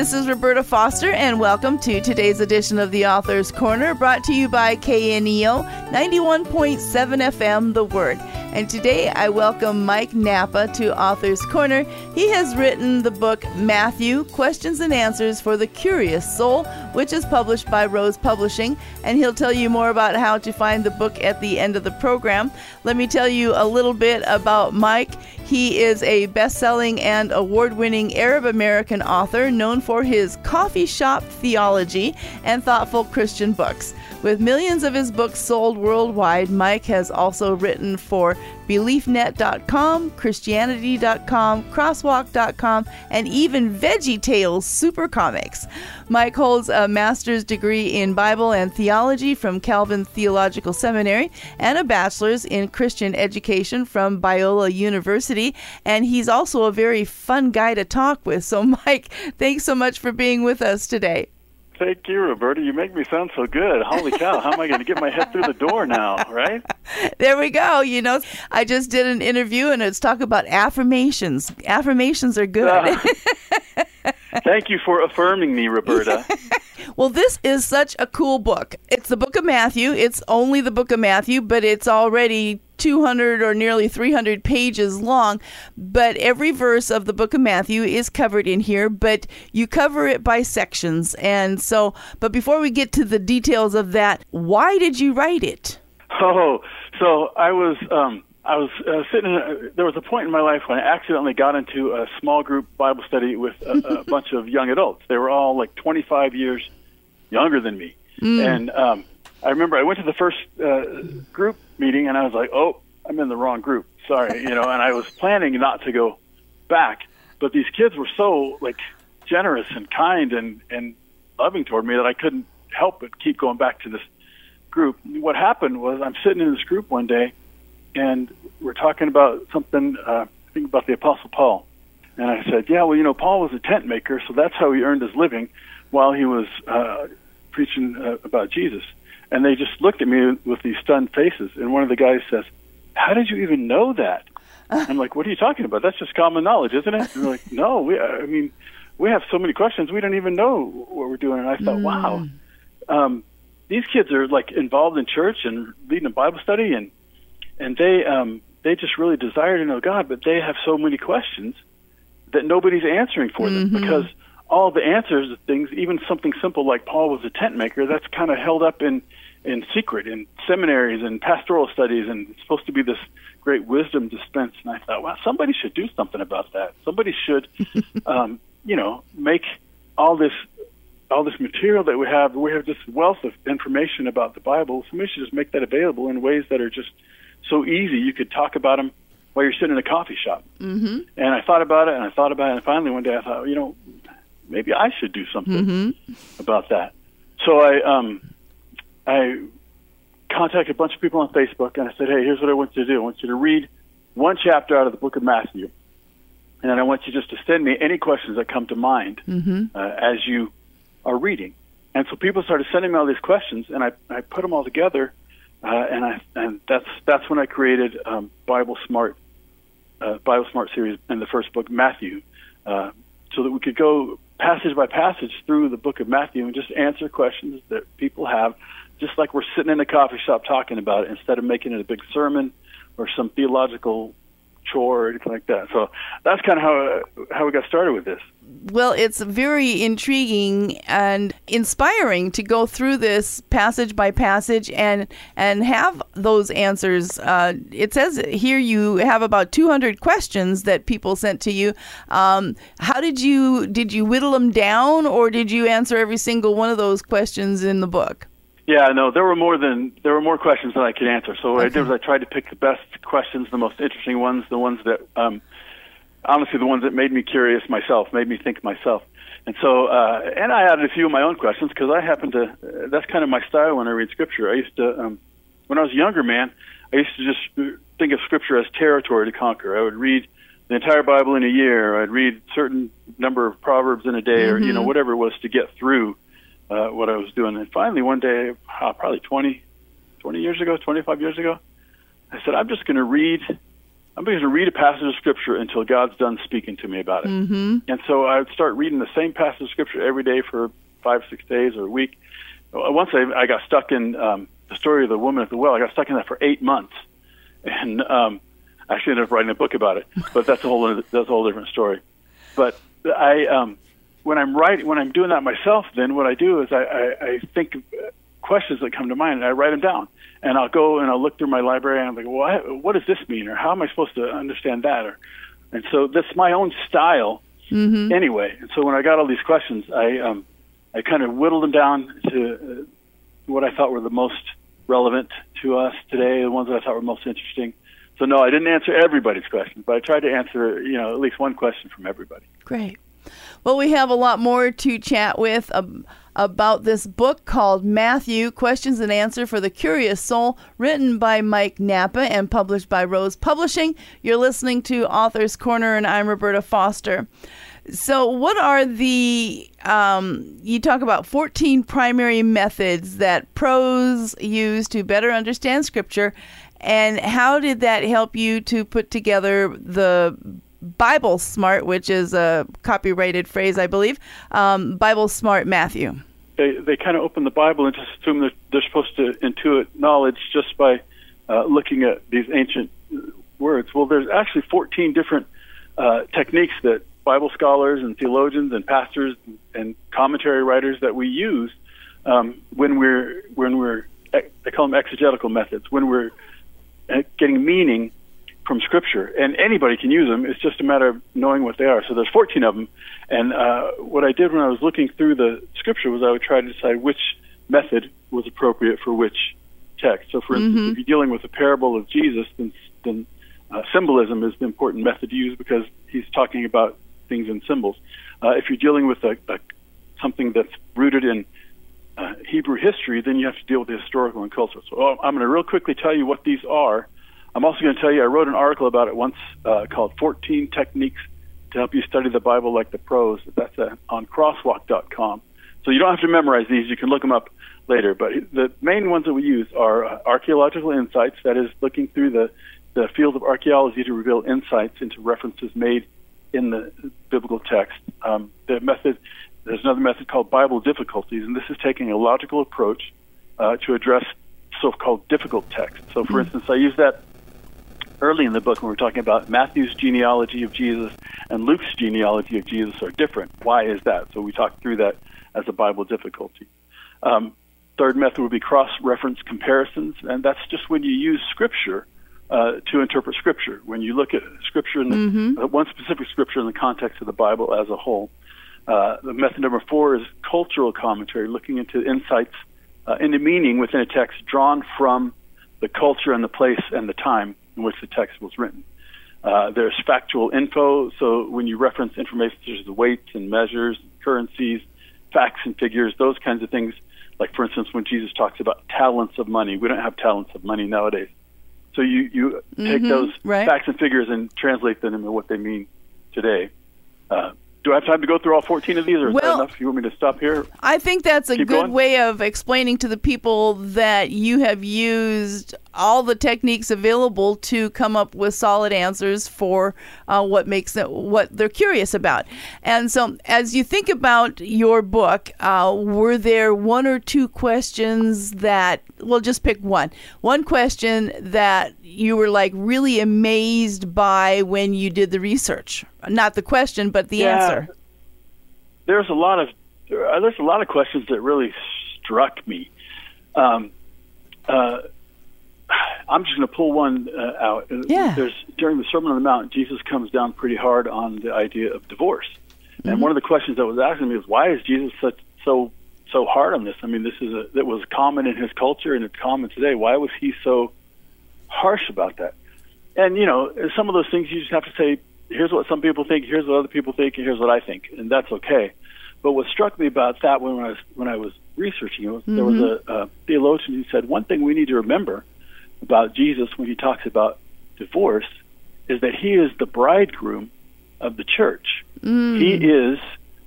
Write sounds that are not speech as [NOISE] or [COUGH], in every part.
This is Roberta Foster, and welcome to today's edition of the Author's Corner, brought to you by KNEO 91.7 FM The Word. And today I welcome Mike Nappa to Author's Corner. He has written the book Matthew Questions and Answers for the Curious Soul, which is published by Rose Publishing. And he'll tell you more about how to find the book at the end of the program. Let me tell you a little bit about Mike. He is a best selling and award winning Arab American author known for his coffee shop theology and thoughtful Christian books. With millions of his books sold worldwide, Mike has also written for BeliefNet.com, Christianity.com, Crosswalk.com, and even VeggieTales Super Comics. Mike holds a master's degree in Bible and theology from Calvin Theological Seminary and a bachelor's in Christian education from Biola University. And he's also a very fun guy to talk with. So, [LAUGHS] Mike, thanks so much for being with us today. Thank you, Roberta. You make me sound so good. Holy cow, how am I going to get my head through the door now, right? [LAUGHS] There we go. You know, I just did an interview and it's talk about affirmations. Affirmations are good. Uh, [LAUGHS] [LAUGHS] thank you for affirming me, Roberta. [LAUGHS] well, this is such a cool book. It's the book of Matthew. It's only the book of Matthew, but it's already 200 or nearly 300 pages long, but every verse of the book of Matthew is covered in here, but you cover it by sections. And so, but before we get to the details of that, why did you write it? Oh, so I was um I was uh, sitting. In a, there was a point in my life when I accidentally got into a small group Bible study with a, a [LAUGHS] bunch of young adults. They were all like 25 years younger than me, mm. and um, I remember I went to the first uh, group meeting and I was like, oh, I'm in the wrong group. Sorry, you know, and I was planning not to go back, but these kids were so like generous and kind and and loving toward me that I couldn't help but keep going back to this group. What happened was I'm sitting in this group one day, and we're talking about something. Uh, I think about the Apostle Paul, and I said, "Yeah, well, you know, Paul was a tent maker, so that's how he earned his living while he was uh, preaching uh, about Jesus." And they just looked at me with these stunned faces. And one of the guys says, How did you even know that? I'm like, What are you talking about? That's just common knowledge, isn't it? And they're like, No, we, I mean, we have so many questions, we don't even know what we're doing. And I thought, mm. wow, um, these kids are like involved in church and leading a Bible study, and and they um, they just really desire to know God, but they have so many questions that nobody's answering for them mm-hmm. because all the answers to things, even something simple like Paul was a tent maker, that's kind of held up in in secret in seminaries and pastoral studies, and it's supposed to be this great wisdom dispense. And I thought, well, somebody should do something about that. Somebody should, [LAUGHS] um, you know, make all this all this material that we have. We have this wealth of information about the Bible. Somebody should just make that available in ways that are just so easy. You could talk about them while you're sitting in a coffee shop. Mm-hmm. And I thought about it, and I thought about it, and finally one day I thought, you know, maybe I should do something mm-hmm. about that. So I um, I contacted a bunch of people on Facebook and I said, hey, here's what I want you to do. I want you to read one chapter out of the book of Matthew. And I want you just to send me any questions that come to mind mm-hmm. uh, as you are reading. And so people started sending me all these questions, and I, I put them all together, uh, and I and that's that's when I created um, Bible Smart, uh, Bible Smart series in the first book, Matthew, uh, so that we could go passage by passage through the book of Matthew and just answer questions that people have just like we're sitting in a coffee shop talking about it instead of making it a big sermon or some theological chore or anything like that. So that's kind of how how we got started with this. Well, it's very intriguing and inspiring to go through this passage by passage and and have those answers. Uh, it says here you have about 200 questions that people sent to you. Um, how did you did you whittle them down, or did you answer every single one of those questions in the book? Yeah, no, there were more than there were more questions than I could answer. So what I did was I tried to pick the best questions, the most interesting ones, the ones that um, honestly the ones that made me curious myself, made me think myself. And so, uh, and I added a few of my own questions because I happen to. Uh, that's kind of my style when I read scripture. I used to, um, when I was a younger man, I used to just think of scripture as territory to conquer. I would read the entire Bible in a year. I'd read certain number of proverbs in a day, mm-hmm. or you know mm-hmm. whatever it was to get through uh, what I was doing. And finally, one day, uh, probably 20, 20 years ago, 25 years ago, I said, I'm just going to read I'm going to read a passage of scripture until God's done speaking to me about it. Mm-hmm. And so I would start reading the same passage of scripture every day for five, six days or a week. Once I, I got stuck in um, the story of the woman at the well, I got stuck in that for eight months, and um, I actually ended up writing a book about it. But that's a whole that's a whole different story. But I, um, when I'm writing, when I'm doing that myself, then what I do is I, I, I think questions that come to mind and I write them down. And I'll go and I'll look through my library and I'm like, well, what does this mean, or how am I supposed to understand that, or and so that's my own style Mm-hmm. anyway. And so when I got all these questions, I um, I kind of whittled them down to uh, what I thought were the most relevant to us today, the ones that I thought were most interesting. So no, I didn't answer everybody's questions, but I tried to answer you know at least one question from everybody. Great. Well, we have a lot more to chat with um, about this book called Matthew Questions and Answer for the Curious Soul, written by Mike Nappa and published by Rose Publishing. You're listening to Author's Corner, and I'm Roberta Foster. So, what are the, um, you talk about 14 primary methods that pros use to better understand Scripture, and how did that help you to put together the Bible Smart, which is a copyrighted phrase, I believe, um, Bible Smart Matthew? They they kind of open the Bible and just assume that they're supposed to intuit knowledge just by uh, looking at these ancient words. Well, there's actually 14 different uh, techniques that Bible scholars and theologians and pastors and commentary writers that we use um, when we're when we're they call them exegetical methods when we're uh, getting meaning from Scripture, and anybody can use them. It's just a matter of knowing what they are. So there's 14 of them, and uh, what I did when I was looking through the Scripture was I would try to decide which method was appropriate for which text. So, for instance, Mhm. if you're dealing with the parable of Jesus, then, then uh, symbolism is the important method to use because he's talking about things in symbols. Uh, if you're dealing with a, a something that's rooted in uh, Hebrew history, then you have to deal with the historical and cultural. So oh, I'm going to real quickly tell you what these are. I'm also going to tell you I wrote an article about it once uh, called 14 Techniques to Help You Study the Bible Like the Pros. That's uh, on crosswalk.com. So you don't have to memorize these. You can look them up later. But the main ones that we use are uh, archaeological insights, that is, looking through the, the field of archaeology to reveal insights into references made in the biblical text. Um, the method, there's another method called Bible difficulties, and this is taking a logical approach uh, to address so-called difficult text. So, for instance, I use that early in the book when we're talking about Matthew's genealogy of Jesus and Luke's genealogy of Jesus are different. Why is that? So we talked through that as a Bible difficulty. Um, third method would be cross-reference comparisons, and that's just when you use Scripture uh, to interpret Scripture. When you look at Scripture in the, Mhm. uh, one specific Scripture in the context of the Bible as a whole. Uh, the method number four is cultural commentary, looking into insights uh, into meaning within a text drawn from the culture and the place and the time in which the text was written. Uh, there's factual info, so when you reference information such as weights and measures, currencies, facts and figures, those kinds of things, like for instance when Jesus talks about talents of money, we don't have talents of money nowadays. So you, you take Mhm, those right. facts and figures and translate them into what they mean today. Uh, do I have time to go through all 14 of these, or is that enough? You want me to stop here? I think that's a Keep good going. way of explaining to the people that you have used all the techniques available to come up with solid answers for uh, what makes them what they're curious about. And so, as you think about your book, uh, were there one or two questions that? Well, just pick one. One question that you were like really amazed by when you did the research. Not the question, but the Yeah. answer. there's a lot of uh, there's a lot of questions that really struck me. Um, uh, I'm just going to pull one uh, out. Uh, Yeah. There's during the Sermon on the Mount, Jesus comes down pretty hard on the idea of divorce, and one of the questions that was asking me is why is Jesus such so so hard on this? I mean, this is a that was common in his culture and it's common today. Why was he so harsh about that? And you know, some of those things you just have to say. Here's what some people think. Here's what other people think. And here's what I think, and that's okay. But what struck me about that when I was when I was researching it was there was a, a theologian who said one thing we need to remember about Jesus when he talks about divorce is that he is the bridegroom of the church. He is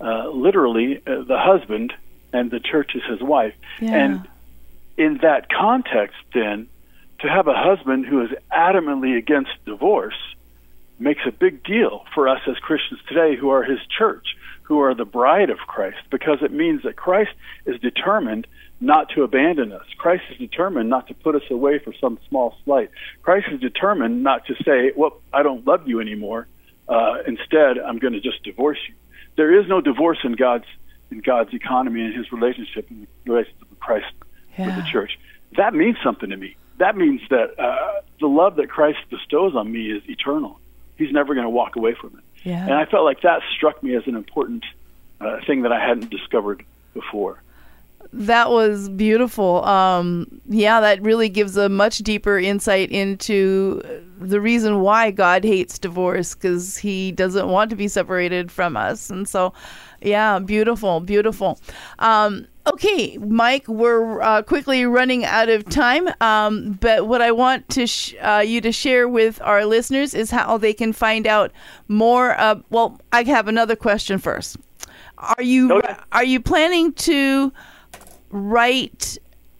uh, literally uh, the husband, and the church is his wife. Yeah. And in that context, then, to have a husband who is adamantly against divorce makes a big deal for us as Christians today who are his church, who are the bride of Christ, because it means that Christ is determined not to abandon us. Christ is determined not to put us away for some small slight. Christ is determined not to say, well, I don't love you anymore. Uh, instead, I'm going to just divorce you. There is no divorce in God's in God's economy and His relationship and relationship with Christ yeah. with the church. That means something to me. That means that uh, the love that Christ bestows on me is eternal. He's never going to walk away from it. Yeah. And I felt like that struck me as an important uh, thing that I hadn't discovered before. That was beautiful. Um, yeah, that really gives a much deeper insight into the reason why God hates divorce because He doesn't want to be separated from us. And so, yeah, beautiful, beautiful. Um, okay, Mike, we're uh, quickly running out of time. Um, but what I want to sh- uh, you to share with our listeners is how they can find out more. Uh, well, I have another question first. Are you okay. are you planning to write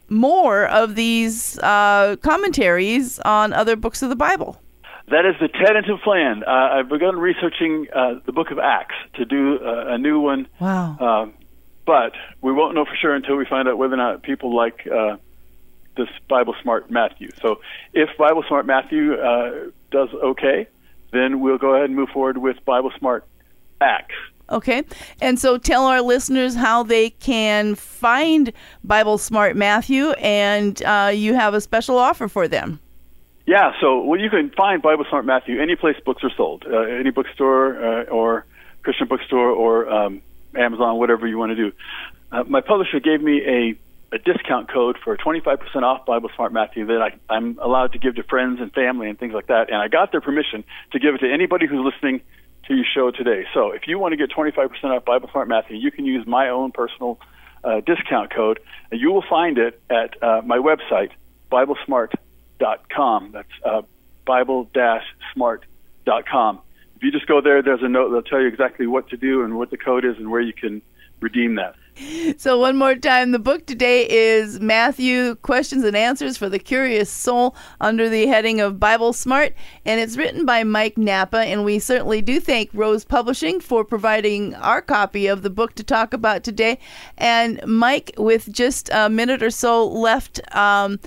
more of these uh, commentaries on other books of the Bible. That is the tentative plan. Uh, I've begun researching uh, the book of Acts to do uh, a new one. Wow. But we won't know for sure until we find out whether or not people like uh, this Bible Smart Matthew. So if Bible Smart Matthew uh, does okay, then we'll go ahead and move forward with Bible Smart Acts. Okay. And so tell our listeners how they can find Bible Smart Matthew, and uh, you have a special offer for them. Yeah, so well, you can find Bible Smart Matthew any place books are sold, uh, any bookstore uh, or Christian bookstore or um, Amazon, whatever you want to do. Uh, my publisher gave me a, a discount code for 25% off Bible Smart Matthew that I, I'm allowed to give to friends and family and things like that. And I got their permission to give it to anybody who's listening to your show today. So if you want to get 25% off Bible Smart Matthew, you can use my own personal uh, discount code, and you will find it at uh, my website, BibleSmart.com. That's uh, Bible-Smart.com. If you just go there, there's a note that'll tell you exactly what to do and what the code is and where you can redeem that. So, one more time, the book today is Matthew Questions and Answers for the Curious Soul under the heading of Bible Smart, and it's written by Mike Nappa. And we certainly do thank Rose Publishing for providing our copy of the book to talk about today. And Mike, with just a minute or so left, um,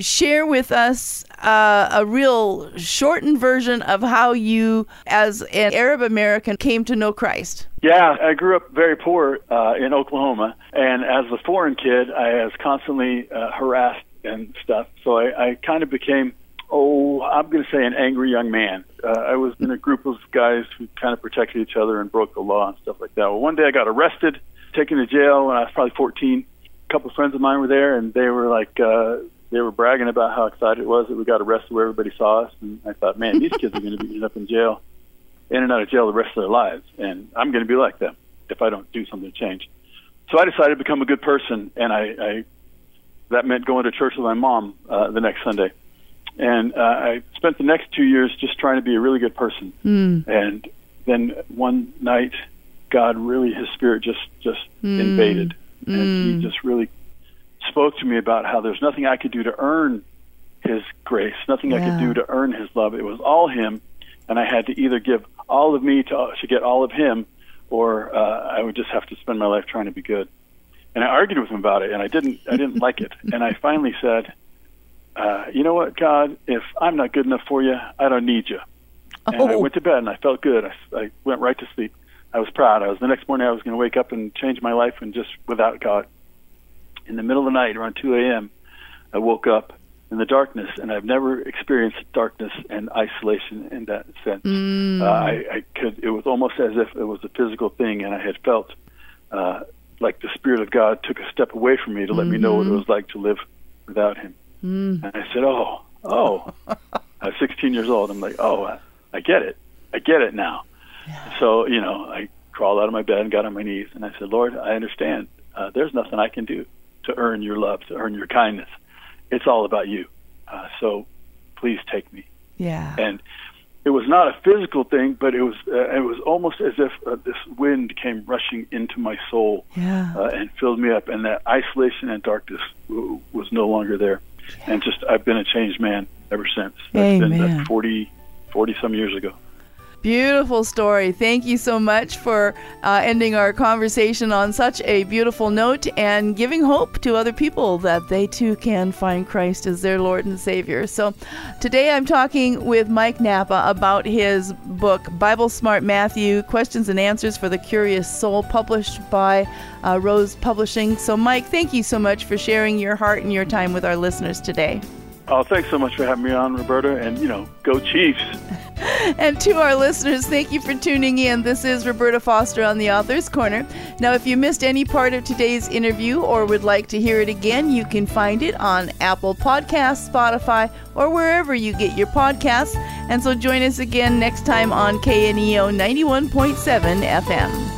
share with us uh, a real shortened version of how you, as an Arab American, came to know Christ. Yeah, I grew up very poor uh, in Oklahoma, and as a foreign kid, I was constantly uh, harassed and stuff. So I, I kind of became, oh, I'm going to say an angry young man. Uh, I was in a group of guys who kind of protected each other and broke the law and stuff like that. Well, one day I got arrested, taken to jail when I was probably 14. A couple of friends of mine were there, and they were like, uh, they were bragging about how excited it was that we got arrested where everybody saw us. And I thought, man, these kids are going to be ended up in jail, in and out of jail the rest of their lives. And I'm going to be like them if I don't do something to change. So I decided to become a good person, and I, I that meant going to church with my mom uh, the next Sunday. And uh, I spent the next two years just trying to be a really good person. Mm. And then one night, God really, His Spirit just just mm. invaded, and mm. He just really spoke to me about how there's nothing I could do to earn His grace, nothing yeah. I could do to earn His love. It was all Him, and I had to either give all of me to to get all of Him, or uh, I would just have to spend my life trying to be good. And I argued with him about it, and I didn't I didn't like it. [LAUGHS] And I finally said, uh, "You know what, God? If I'm not good enough for you, I don't need you." And I oh. went to bed, and I felt good. I, I went right to sleep. I was proud. I was the next morning. I was going to wake up and change my life, and just without God in the middle of the night around 2 a.m., I woke up in the darkness, and I've never experienced darkness and isolation in that sense. Mm. Uh, I, I could. It was almost as if it was a physical thing, and I had felt uh, like the Spirit of God took a step away from me to let mm-hmm. me know what it mm-hmm. was like to live without Him. Mm. And I said, "Oh, oh." [LAUGHS] I was 16 years old. I'm like, "Oh, I, I get it. I get it now." Yeah. So you know, I crawled out of my bed and got on my knees, and I said, "Lord, I understand. Uh, there's nothing I can do to earn your love, to earn your kindness. It's all about you. Uh, so please take me. Yeah. And it was not a physical thing, but it was uh, it was almost as if uh, this wind came rushing into my soul yeah. uh, and filled me up, and that isolation and darkness w- was no longer there. and just I've been a changed man ever since. That's Amen. been that's 40, 40 some years ago. Beautiful story. Thank you so much for uh, ending our conversation on such a beautiful note and giving hope to other people that they too can find Christ as their Lord and Savior. So, today I'm talking with Mike Nappa about his book, Bible Smart Matthew Questions and Answers for the Curious Soul, published by uh, Rose Publishing. So, Mike, thank you so much for sharing your heart and your time with our listeners today. Oh, thanks so much for having me on, Roberta. And, you know, go Chiefs. [LAUGHS] [LAUGHS] and to our listeners, thank you for tuning in. This is Roberta Foster on the Author's Corner. Now, if you missed any part of today's interview or would like to hear it again, you can find it on Apple Podcasts, Spotify, or wherever you get your podcasts. And so join us again next time on KNEO 91.7 FM.